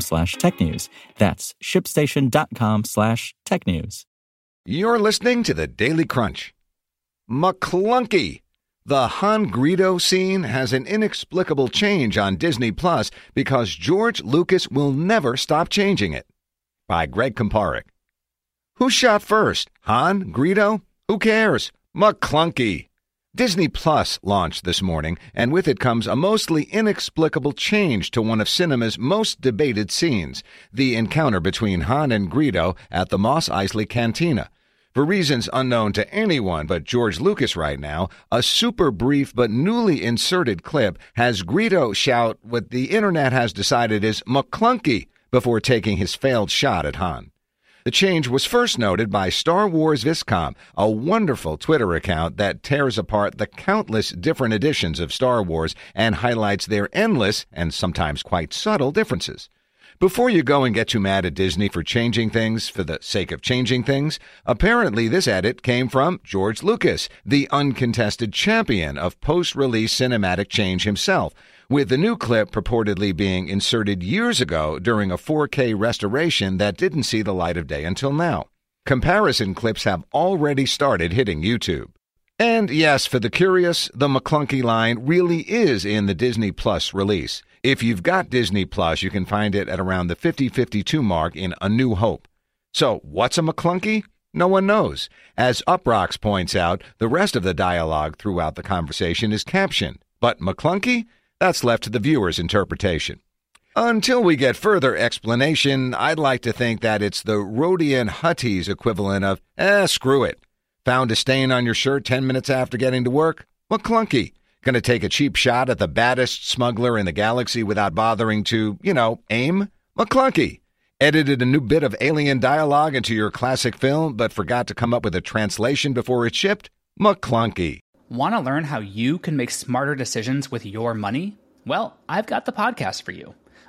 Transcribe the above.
slash tech news. That's shipstation.com slash tech news. You're listening to the Daily Crunch. Maclunkey. The Han Greedo scene has an inexplicable change on Disney Plus because George Lucas will never stop changing it. By Greg Kumparak. Who shot first? Han? Greedo? Who cares? Maclunkey. Disney Plus launched this morning, and with it comes a mostly inexplicable change to one of cinema's most debated scenes the encounter between Han and Greedo at the Mos Eisley Cantina. For reasons unknown to anyone but George Lucas right now, a super brief but newly inserted clip has Greedo shout what the internet has decided is Maclunkey before taking his failed shot at Han. The change was first noted by Star Wars VisComp, a wonderful Twitter account that tears apart the countless different editions of Star Wars and highlights their endless and sometimes quite subtle differences. Before you go and get too mad at Disney for changing things for the sake of changing things, apparently this edit came from George Lucas, the uncontested champion of post release cinematic change himself, with the new clip purportedly being inserted years ago during a 4K restoration that didn't see the light of day until now. Comparison clips have already started hitting YouTube. And yes, for the curious, the Maclunkey line really is in the Disney Plus release. If you've got Disney Plus, you can find it at around the 5052 mark in A New Hope. So, what's a Maclunkey? No one knows. As Uproxx points out, the rest of the dialogue throughout the conversation is captioned. But Maclunkey? That's left to the viewer's interpretation. Until we get further explanation, I'd like to think that it's the Rodian Huttese equivalent of, eh, screw it. Found a stain on your shirt 10 minutes after getting to work? Maclunkey. Gonna take a cheap shot at the baddest smuggler in the galaxy without bothering to, you know, aim? Maclunkey. Edited a new bit of alien dialogue into your classic film, but forgot to come up with a translation before it shipped? Maclunkey. Want to learn how you can make smarter decisions with your money? Well, I've got the podcast for you.